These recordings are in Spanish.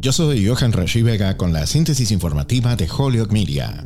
Yo soy Johan Rashi Vega con la síntesis informativa de Holyoke Media.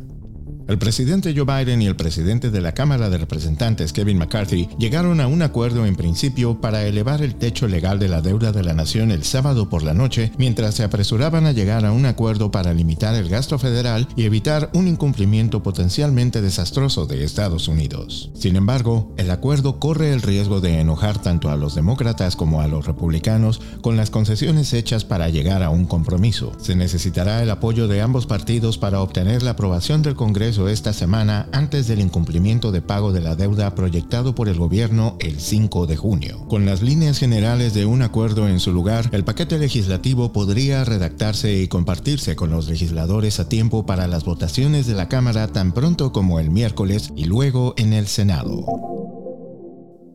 El presidente Joe Biden y el presidente de la Cámara de Representantes, Kevin McCarthy, llegaron a un acuerdo en principio para elevar el techo legal de la deuda de la nación el sábado por la noche, mientras se apresuraban a llegar a un acuerdo para limitar el gasto federal y evitar un incumplimiento potencialmente desastroso de Estados Unidos. Sin embargo, el acuerdo corre el riesgo de enojar tanto a los demócratas como a los republicanos con las concesiones hechas para llegar a un compromiso. Se necesitará el apoyo de ambos partidos para obtener la aprobación del Congreso esta semana antes del incumplimiento de pago de la deuda proyectado por el gobierno el 5 de junio. Con las líneas generales de un acuerdo en su lugar, el paquete legislativo podría redactarse y compartirse con los legisladores a tiempo para las votaciones de la Cámara tan pronto como el miércoles y luego en el Senado.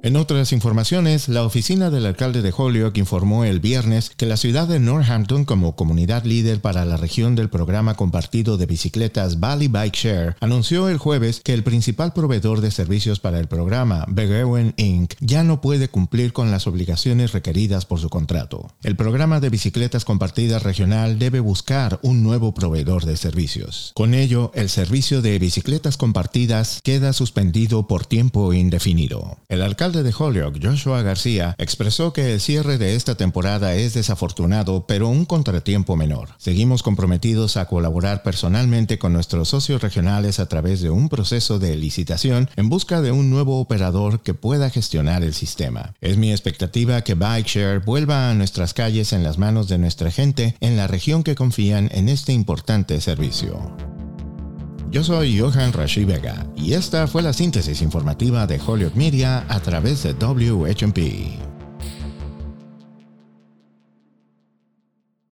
En otras informaciones, la oficina del alcalde de Holyoke informó el viernes que la ciudad de Northampton, como comunidad líder para la región del programa compartido de bicicletas Valley Bike Share, anunció el jueves que el principal proveedor de servicios para el programa, Begewen Inc., ya no puede cumplir con las obligaciones requeridas por su contrato. El programa de bicicletas compartidas regional debe buscar un nuevo proveedor de servicios. Con ello, el servicio de bicicletas compartidas queda suspendido por tiempo indefinido. El alcalde de Holyoke, Joshua García, expresó que el cierre de esta temporada es desafortunado, pero un contratiempo menor. Seguimos comprometidos a colaborar personalmente con nuestros socios regionales a través de un proceso de licitación en busca de un nuevo operador que pueda gestionar el sistema. Es mi expectativa que BikeShare vuelva a nuestras calles en las manos de nuestra gente en la región que confían en este importante servicio. Yo soy Johan Rashi Vega y esta fue la síntesis informativa de Hollywood Media a través de WHMP.